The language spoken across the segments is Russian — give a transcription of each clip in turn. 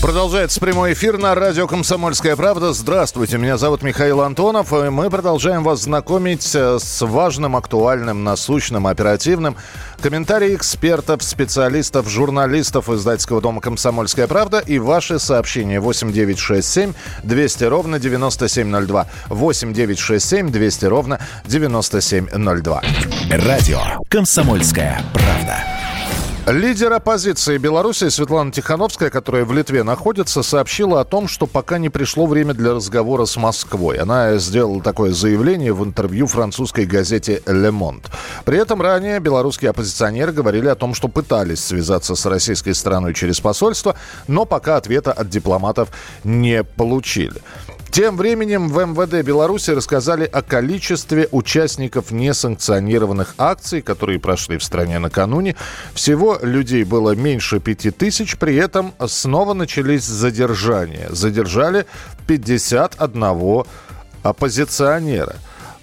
Продолжается прямой эфир на радио «Комсомольская правда». Здравствуйте, меня зовут Михаил Антонов, и мы продолжаем вас знакомить э, с важным, актуальным, насущным, оперативным. Комментарии экспертов, специалистов, журналистов издательского дома «Комсомольская правда» и ваши сообщения 8967 200 ровно 9702. 8967 200 ровно 9702. Радио «Комсомольская правда». Лидер оппозиции Беларуси Светлана Тихановская, которая в Литве находится, сообщила о том, что пока не пришло время для разговора с Москвой. Она сделала такое заявление в интервью французской газете «Ле Монт». При этом ранее белорусские оппозиционеры говорили о том, что пытались связаться с российской стороной через посольство, но пока ответа от дипломатов не получили. Тем временем в МВД Беларуси рассказали о количестве участников несанкционированных акций, которые прошли в стране накануне. Всего людей было меньше пяти тысяч, при этом снова начались задержания. Задержали 51 оппозиционера.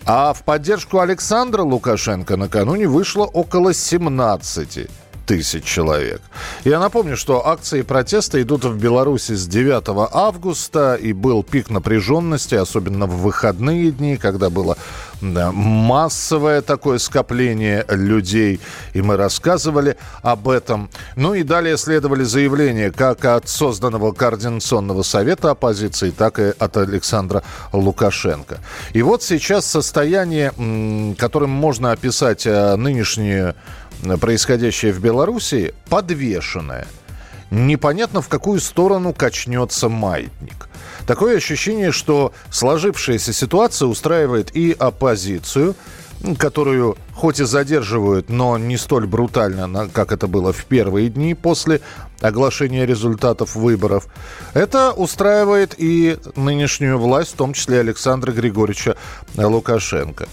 А в поддержку Александра Лукашенко накануне вышло около 17 тысяч человек. Я напомню, что акции протеста идут в Беларуси с 9 августа, и был пик напряженности, особенно в выходные дни, когда было да, массовое такое скопление людей, и мы рассказывали об этом. Ну и далее следовали заявления как от созданного Координационного совета оппозиции, так и от Александра Лукашенко. И вот сейчас состояние, которым можно описать э, нынешнее происходящее в Беларуси подвешенное. Непонятно, в какую сторону качнется маятник. Такое ощущение, что сложившаяся ситуация устраивает и оппозицию, которую хоть и задерживают, но не столь брутально, как это было в первые дни после оглашения результатов выборов. Это устраивает и нынешнюю власть, в том числе Александра Григорьевича Лукашенко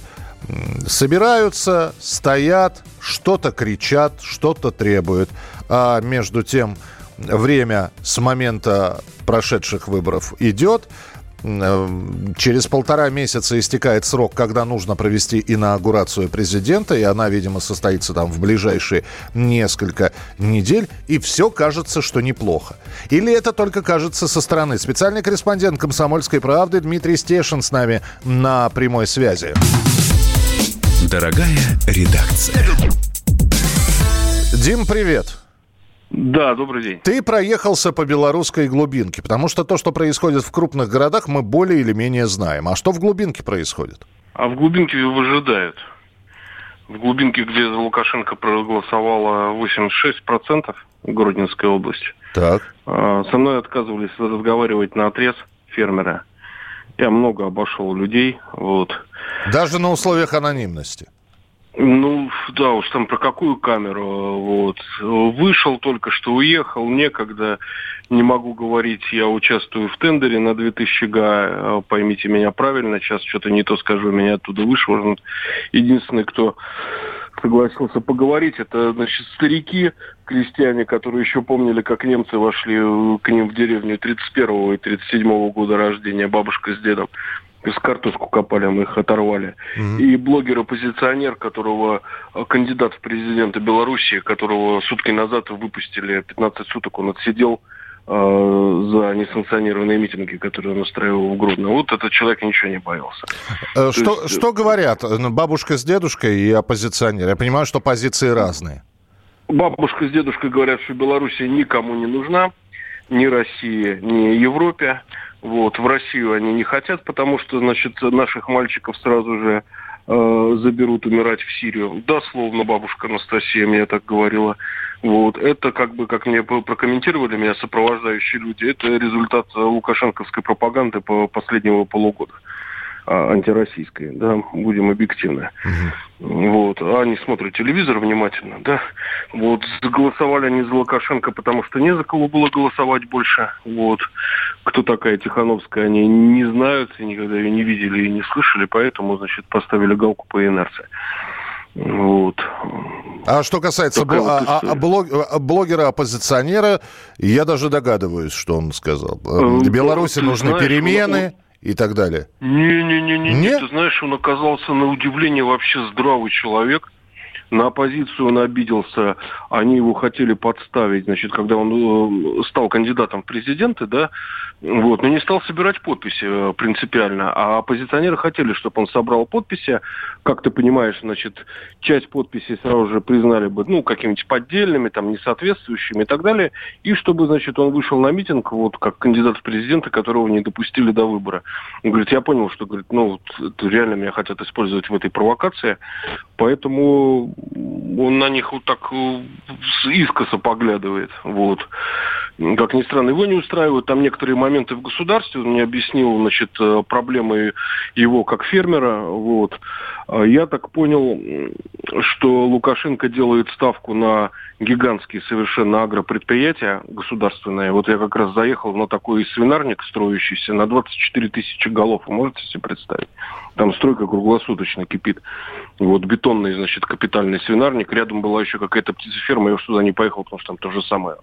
собираются, стоят, что-то кричат, что-то требуют. А между тем время с момента прошедших выборов идет. Через полтора месяца истекает срок, когда нужно провести инаугурацию президента, и она, видимо, состоится там в ближайшие несколько недель, и все кажется, что неплохо. Или это только кажется со стороны? Специальный корреспондент «Комсомольской правды» Дмитрий Стешин с нами на прямой связи. Дорогая редакция. Дим, привет. Да, добрый день. Ты проехался по белорусской глубинке, потому что то, что происходит в крупных городах, мы более или менее знаем. А что в глубинке происходит? А в глубинке выжидают. В глубинке, где Лукашенко проголосовало 86% в Гродненской области. Так. А, со мной отказывались разговаривать на отрез фермера. Я много обошел людей. Вот. Даже на условиях анонимности? Ну, да уж там про какую камеру. Вот. Вышел только что, уехал, некогда. Не могу говорить, я участвую в тендере на 2000 га. Поймите меня правильно, сейчас что-то не то скажу, меня оттуда вышвырнут. Единственный, кто согласился поговорить, это, значит, старики, крестьяне, которые еще помнили, как немцы вошли к ним в деревню 31 и 37 года рождения, бабушка с дедом с картошку копали, мы их оторвали. Mm-hmm. И блогер-оппозиционер, которого э, кандидат в президенты Белоруссии, которого сутки назад выпустили, 15 суток он отсидел э, за несанкционированные митинги, которые он устраивал в Гродно. Вот этот человек ничего не боялся. Э, что, есть... что говорят ну, бабушка с дедушкой и оппозиционер? Я понимаю, что позиции разные. Бабушка с дедушкой говорят, что Белоруссия никому не нужна, ни России, ни Европе. Вот, в Россию они не хотят, потому что, значит, наших мальчиков сразу же э, заберут умирать в Сирию. Дословно бабушка Анастасия мне так говорила. Вот, это как бы, как мне прокомментировали меня сопровождающие люди, это результат лукашенковской пропаганды по последнего полугода. А, антироссийской, да, будем объективны. Угу. Вот. А они смотрят телевизор внимательно, да. Вот. Голосовали они за Лукашенко, потому что не за кого было голосовать больше. Вот. Кто такая Тихановская, они не знают, никогда ее не видели и не слышали, поэтому, значит, поставили галку по инерции. Вот. А что касается бл- вот а, а, блог- а, блогера-оппозиционера, я даже догадываюсь, что он сказал. Э, Беларуси ты нужны знаешь, перемены он... и так далее. Не-не-не, не, ты знаешь, он оказался на удивление вообще здравый человек на оппозицию он обиделся, они его хотели подставить, значит, когда он э, стал кандидатом в президенты, да, вот, но не стал собирать подписи э, принципиально, а оппозиционеры хотели, чтобы он собрал подписи, как ты понимаешь, значит, часть подписей сразу же признали бы, ну, какими-нибудь поддельными, там, несоответствующими и так далее, и чтобы, значит, он вышел на митинг, вот, как кандидат в президенты, которого не допустили до выбора. Он говорит, я понял, что, говорит, ну, вот, реально меня хотят использовать в этой провокации, поэтому он на них вот так э, искоса поглядывает. Вот. Как ни странно, его не устраивают там некоторые моменты в государстве. Он мне объяснил, значит, э, проблемы его как фермера. Вот. А я так понял, что Лукашенко делает ставку на гигантские совершенно агропредприятия государственные. Вот я как раз заехал на такой свинарник строящийся на 24 тысячи голов. Вы можете себе представить? Там стройка круглосуточно кипит. Вот бетонный, значит, капитальный свинарник. Рядом была еще какая-то птицеферма. Я уж туда не поехал, потому что там то же самое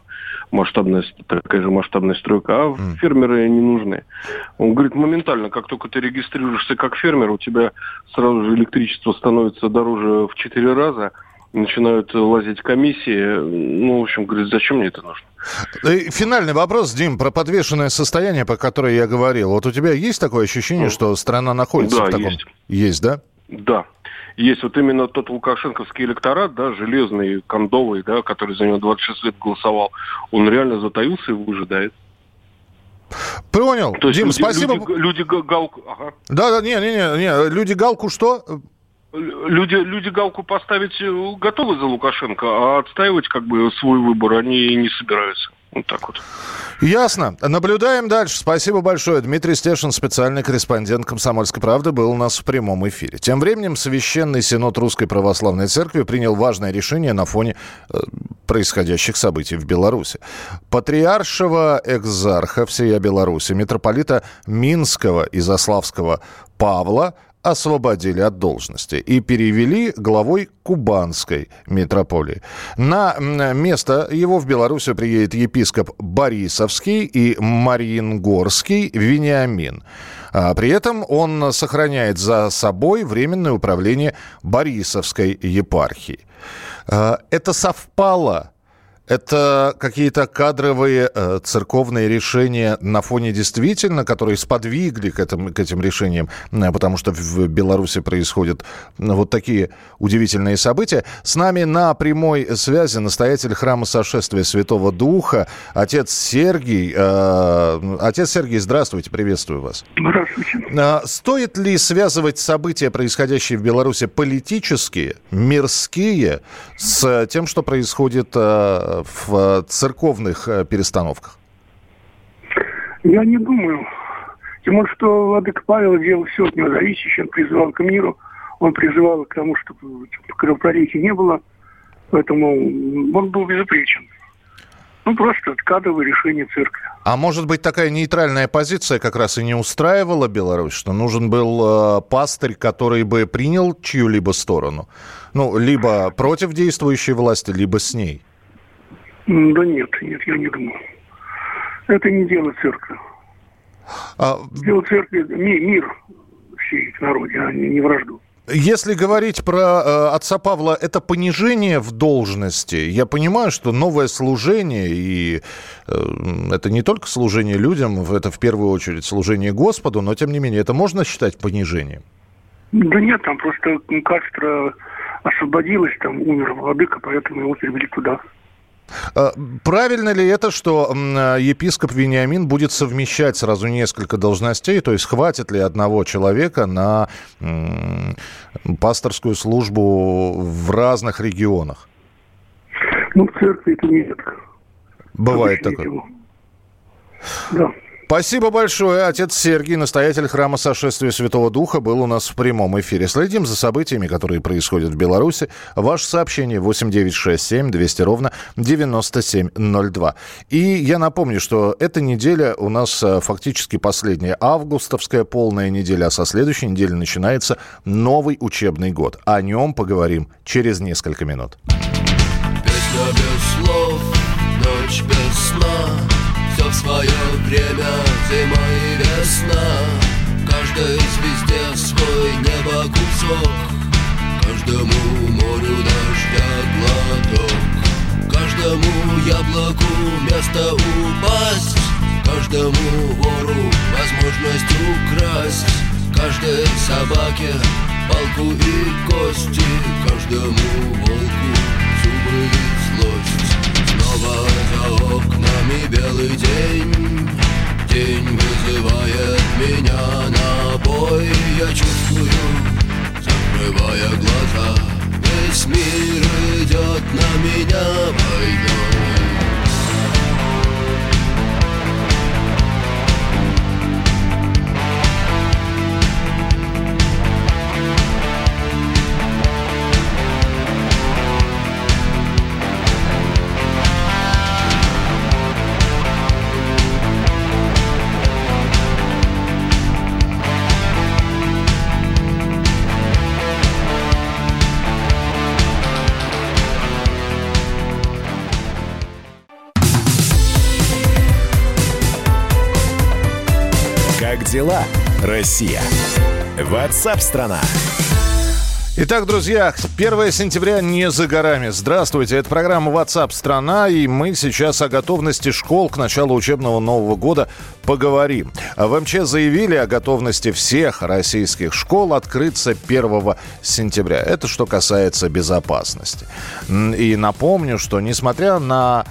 масштабная, такая же масштабная стройка. А mm. фермеры не нужны. Он говорит, моментально, как только ты регистрируешься как фермер, у тебя сразу же электричество становится дороже в 4 раза начинают лазить комиссии. Ну, в общем, говорит, зачем мне это нужно? Финальный вопрос, Дим, про подвешенное состояние, по которое я говорил. Вот у тебя есть такое ощущение, ну, что страна находится да, в таком... Есть. есть, да? Да. Есть вот именно тот лукашенковский электорат, да, железный, кондовый, да, который за него 26 лет голосовал, он реально затаился и выжидает. Понял. То есть Дим, люди, спасибо. Люди, люди галку... Ага. Да, да, не, не, не, не, люди галку что? Люди, люди галку поставить э, готовы за Лукашенко, а отстаивать как бы свой выбор они не собираются. Вот так вот. Ясно. Наблюдаем дальше. Спасибо большое. Дмитрий Стешин, специальный корреспондент «Комсомольской правды», был у нас в прямом эфире. Тем временем Священный Синод Русской Православной Церкви принял важное решение на фоне э, происходящих событий в Беларуси. Патриаршего экзарха всея Беларуси, митрополита Минского и Заславского Павла освободили от должности и перевели главой Кубанской митрополии. На место его в Белоруссию приедет епископ Борисовский и Мариингорский Вениамин. А при этом он сохраняет за собой временное управление Борисовской епархии. А, это совпало это какие-то кадровые э, церковные решения на фоне действительно, которые сподвигли к, этим, к этим решениям, э, потому что в Беларуси происходят ну, вот такие удивительные события. С нами на прямой связи настоятель храма сошествия Святого Духа, отец Сергий. Э, отец Сергий, здравствуйте, приветствую вас. Здравствуйте. Э, стоит ли связывать события, происходящие в Беларуси, политические, мирские, с тем, что происходит э, в э, церковных э, перестановках? Я не думаю. Тем более, что Владыка Павел делал все от него зависящее, он призывал к миру, он призывал к тому, чтобы кровопролития не было, поэтому он был безупречен. Ну, просто откадовое решение церкви. А может быть, такая нейтральная позиция как раз и не устраивала Беларусь, что нужен был э, пастырь, который бы принял чью-либо сторону? Ну, либо против действующей власти, либо с ней? Да нет, нет, я не думаю. Это не дело церкви. А... Дело церкви ми, мир всей народе, а не, не вражду. Если говорить про э, отца Павла, это понижение в должности. Я понимаю, что новое служение, и э, это не только служение людям, это в первую очередь служение Господу, но тем не менее, это можно считать понижением? Да нет, там просто кафедра освободилась, там умер владыка, поэтому его перевели туда. А, правильно ли это, что епископ Вениамин будет совмещать сразу несколько должностей? То есть хватит ли одного человека на пасторскую службу в разных регионах? Ну, в церкви это нет. Бывает такое. Да. Спасибо большое. Отец Сергий, настоятель храма Сошествия Святого Духа, был у нас в прямом эфире. Следим за событиями, которые происходят в Беларуси. Ваше сообщение 8967 200 ровно 9702. И я напомню, что эта неделя у нас э, фактически последняя августовская полная неделя, а со следующей недели начинается новый учебный год. О нем поговорим через несколько минут. Песня без слов, ночь без сна все в свое время, зима и весна. Каждой звезде свой небо кусок Каждому морю дождя глоток. Каждому яблоку место упасть. Каждому вору возможность украсть. Каждой собаке палку и кости. Каждому волку зубы и злость Снова за окнами белый день. День вызывает меня на бой. Я чувствую, закрывая глаза. Весь мир идет на меня войной дела, Россия? Ватсап-страна! Итак, друзья, 1 сентября не за горами. Здравствуйте, это программа WhatsApp страна, и мы сейчас о готовности школ к началу учебного Нового года поговорим. В МЧС заявили о готовности всех российских школ открыться 1 сентября. Это что касается безопасности. И напомню, что несмотря на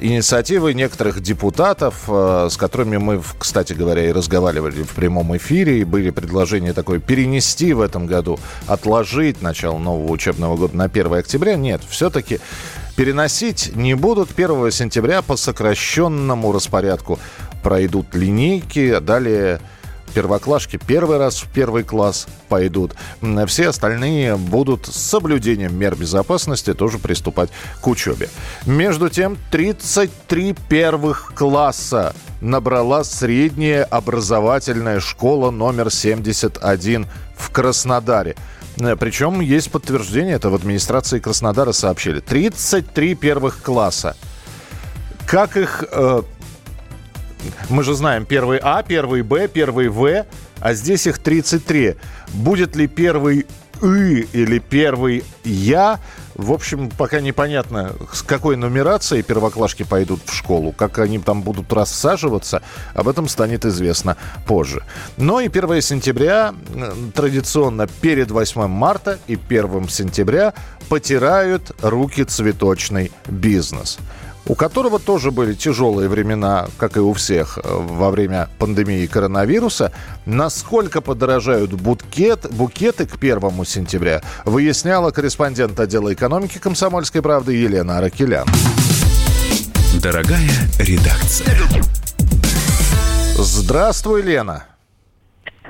инициативы некоторых депутатов, э, с которыми мы, кстати говоря, и разговаривали в прямом эфире, и были предложения такое перенести в этом году, отложить начало нового учебного года на 1 октября. Нет, все-таки переносить не будут. 1 сентября по сокращенному распорядку пройдут линейки, далее первоклашки первый раз в первый класс пойдут. Все остальные будут с соблюдением мер безопасности тоже приступать к учебе. Между тем, 33 первых класса набрала средняя образовательная школа номер 71 в Краснодаре. Причем есть подтверждение, это в администрации Краснодара сообщили. 33 первых класса. Как их э, мы же знаем первый А, первый Б, первый В, а здесь их 33. Будет ли первый И или первый Я? В общем, пока непонятно, с какой нумерацией первоклашки пойдут в школу, как они там будут рассаживаться, об этом станет известно позже. Но и 1 сентября традиционно перед 8 марта и 1 сентября потирают руки цветочный бизнес у которого тоже были тяжелые времена, как и у всех э, во время пандемии коронавируса. Насколько подорожают букет, букеты к первому сентября, выясняла корреспондент отдела экономики «Комсомольской правды» Елена Аракелян. Дорогая редакция. Здравствуй, Лена.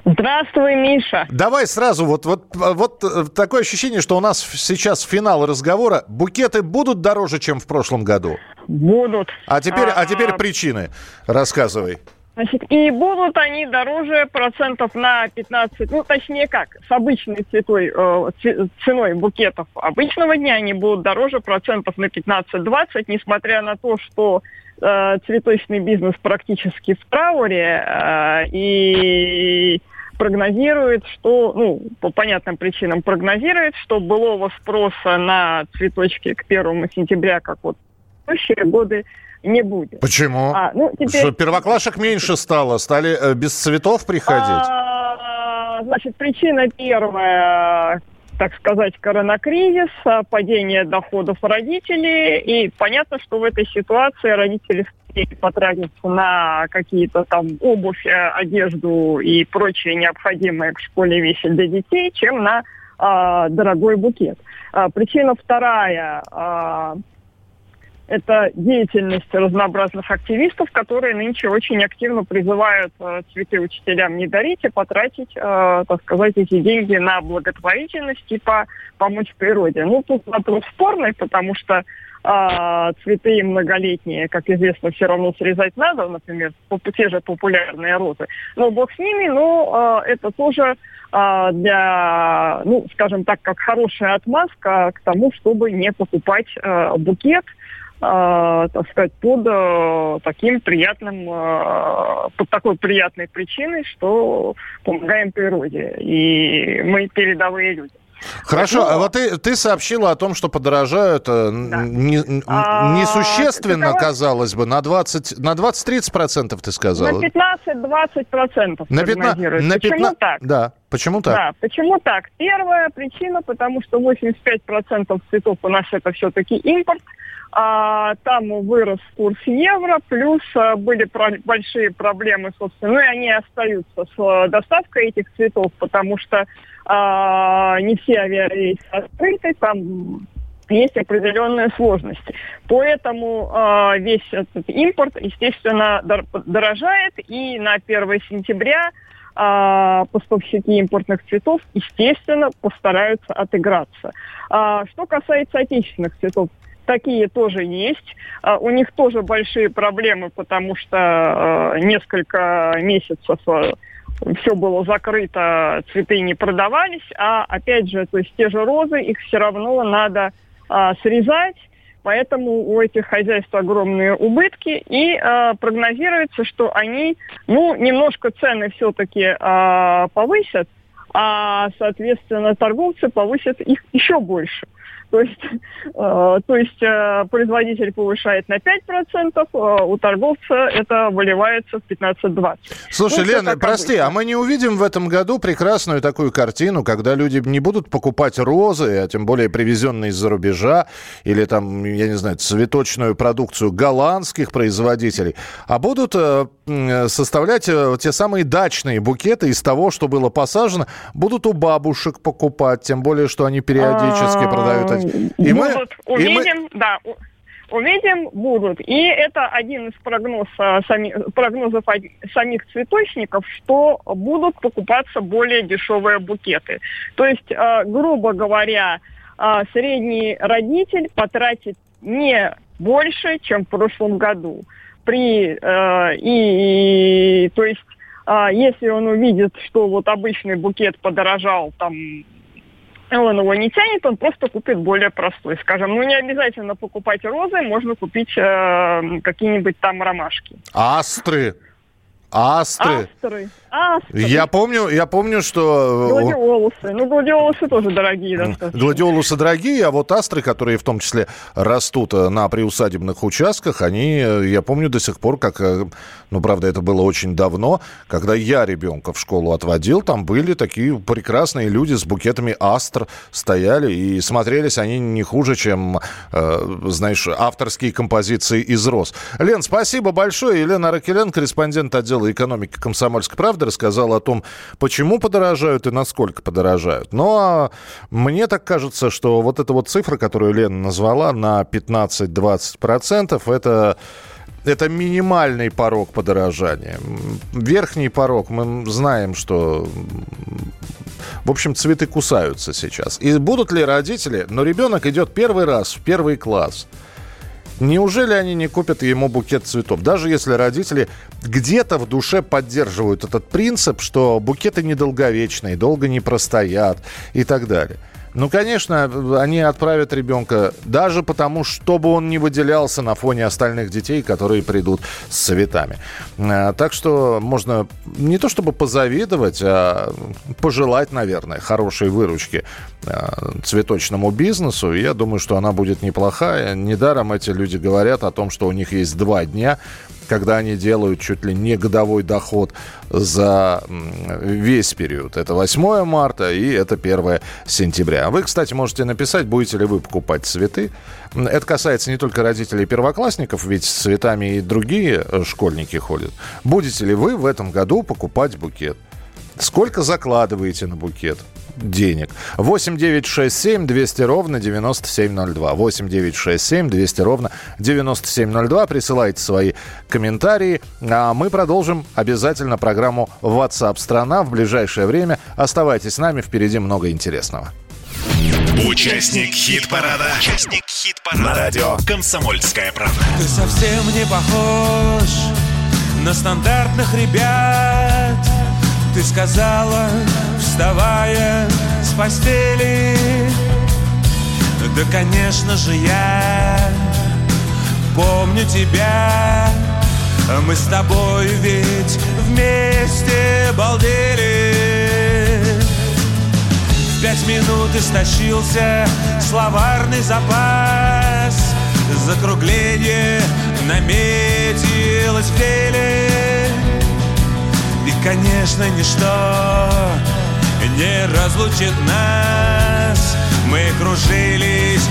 Здравствуй, Миша. Давай сразу, вот, вот, вот э, такое ощущение, что у нас сейчас финал разговора. Букеты будут дороже, чем в прошлом году? Будут. А теперь, а, а теперь причины. Рассказывай. Значит, и будут они дороже процентов на 15, ну, точнее как, с обычной цветой, э, ценой букетов обычного дня они будут дороже процентов на 15-20, несмотря на то, что э, цветочный бизнес практически в трауре, э, и прогнозирует, что, ну, по понятным причинам прогнозирует, что былого спроса на цветочки к первому сентября, как вот следующие годы, не будет. Почему? А, ну, теперь... Что, первоклашек меньше стало? Стали э, без цветов приходить? А, значит, причина первая, так сказать, коронакризис, падение доходов родителей. И понятно, что в этой ситуации родители потратиться на какие-то там обувь, э, одежду и прочие необходимые к школе вещи для детей, чем на э, дорогой букет. Э, причина вторая. Э, это деятельность разнообразных активистов, которые нынче очень активно призывают э, цветы учителям не дарить, а потратить, э, так сказать, эти деньги на благотворительность и по, помочь природе. Ну, тут вопрос спорный, потому что э, цветы многолетние, как известно, все равно срезать надо, например, те же популярные розы. Но бог с ними, но э, это тоже э, для, ну, скажем так, как хорошая отмазка к тому, чтобы не покупать э, букет – э, так сказать, под э, таким приятным, э, под такой приятной причиной, что помогаем природе. И мы передовые люди. Хорошо, а вот ты, ты сообщила о том, что подорожают да. не, а, несущественно, а, казалось бы, на 20, на 20-30% ты сказала. На 15-20% на 15, на 15, Почему так? Да, почему так? Да, почему так? Первая причина, потому что 85% цветов у нас это все-таки импорт а, там вырос курс евро, плюс а, были про- большие проблемы, собственно, ну и они остаются с а, доставкой этих цветов, потому что а, не все авиарейсы открыты, там есть определенные сложности. Поэтому э, весь этот импорт, естественно, дорожает, и на 1 сентября э, поставщики импортных цветов, естественно, постараются отыграться. Э, что касается отечественных цветов, такие тоже есть. А, у них тоже большие проблемы, потому что а, несколько месяцев а, все было закрыто, цветы не продавались, а опять же, то есть те же розы, их все равно надо срезать, поэтому у этих хозяйств огромные убытки, и а, прогнозируется, что они, ну, немножко цены все-таки а, повысят, а, соответственно, торговцы повысят их еще больше. То есть, э, то есть э, производитель повышает на 5%, э, у торговца это выливается в 15-20. Слушай, ну, Лена, прости, обычно. а мы не увидим в этом году прекрасную такую картину, когда люди не будут покупать розы, а тем более привезенные из-за рубежа, или там, я не знаю, цветочную продукцию голландских производителей, а будут составлять те самые дачные букеты из того, что было посажено, будут у бабушек покупать, тем более, что они периодически продают сказать. И будут, мы, увидим, и мы... да, увидим, будут. И это один из прогноз, а, сами, прогнозов самих цветочников, что будут покупаться более дешевые букеты. То есть, а, грубо говоря, а, средний родитель потратит не больше, чем в прошлом году. При, и, и, то есть, если он увидит, что вот обычный букет подорожал там он его не тянет, он просто купит более простой. Скажем, ну не обязательно покупать розы, можно купить э, какие-нибудь там ромашки. Астры. Астры. Астры. Астры. Я помню, я помню, что... Э, гладиолусы. Ну, гладиолусы тоже дорогие достаточно. Гладиолусы дорогие, а вот астры, которые в том числе растут э, на приусадебных участках, они, э, я помню до сих пор, как, ну, правда, это было очень давно, когда я ребенка в школу отводил, там были такие прекрасные люди с букетами астр стояли, и смотрелись они не хуже, чем, э, знаешь, авторские композиции из роз. Лен, спасибо большое. Елена Аракелян, корреспондент отдела экономики «Комсомольской правды» рассказал о том, почему подорожают и насколько подорожают. Но ну, а мне так кажется, что вот эта вот цифра, которую Лена назвала, на 15-20%, это это минимальный порог подорожания. Верхний порог, мы знаем, что, в общем, цветы кусаются сейчас. И будут ли родители, но ребенок идет первый раз в первый класс – Неужели они не купят ему букет цветов? Даже если родители где-то в душе поддерживают этот принцип, что букеты недолговечные, долго не простоят и так далее. Ну, конечно, они отправят ребенка даже потому, чтобы он не выделялся на фоне остальных детей, которые придут с цветами. А, так что можно не то чтобы позавидовать, а пожелать, наверное, хорошей выручки а, цветочному бизнесу. я думаю, что она будет неплохая. Недаром эти люди говорят о том, что у них есть два дня когда они делают чуть ли не годовой доход за весь период. Это 8 марта и это 1 сентября. Вы, кстати, можете написать, будете ли вы покупать цветы. Это касается не только родителей первоклассников, ведь с цветами и другие э, школьники ходят. Будете ли вы в этом году покупать букет? Сколько закладываете на букет? Денег. 8 9 6 7 200 ровно 9702. 8 9 6 7 200 ровно 9702. Присылайте свои комментарии. А мы продолжим обязательно программу WhatsApp страна в ближайшее время. Оставайтесь с нами, впереди много интересного. Участник хит-парада. Участник хит-парада. На радио «Комсомольская правда». Ты совсем не похож на стандартных ребят. Ты сказала, вставая с постели, да, конечно же, я помню тебя. Мы с тобой ведь вместе балдели. В пять минут истощился словарный запас. Закругление наметилось в деле. И, конечно, ничто не разлучит нас. Мы кружились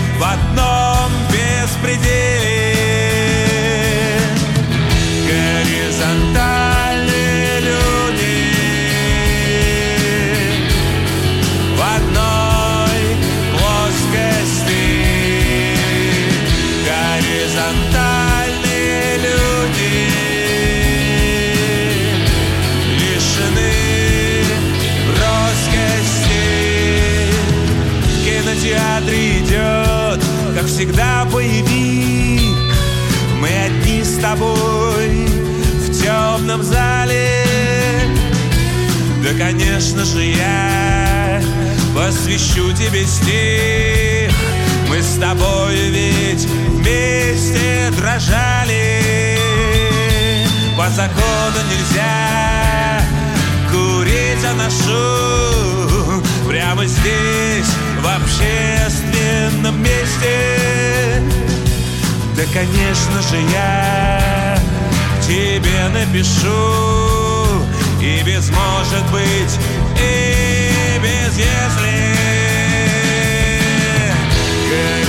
посвящу тебе стих. Мы с тобой ведь вместе дрожали. По закону нельзя курить, а ношу прямо здесь, в общественном месте. Да, конечно же, я тебе напишу И без может быть, и без если again.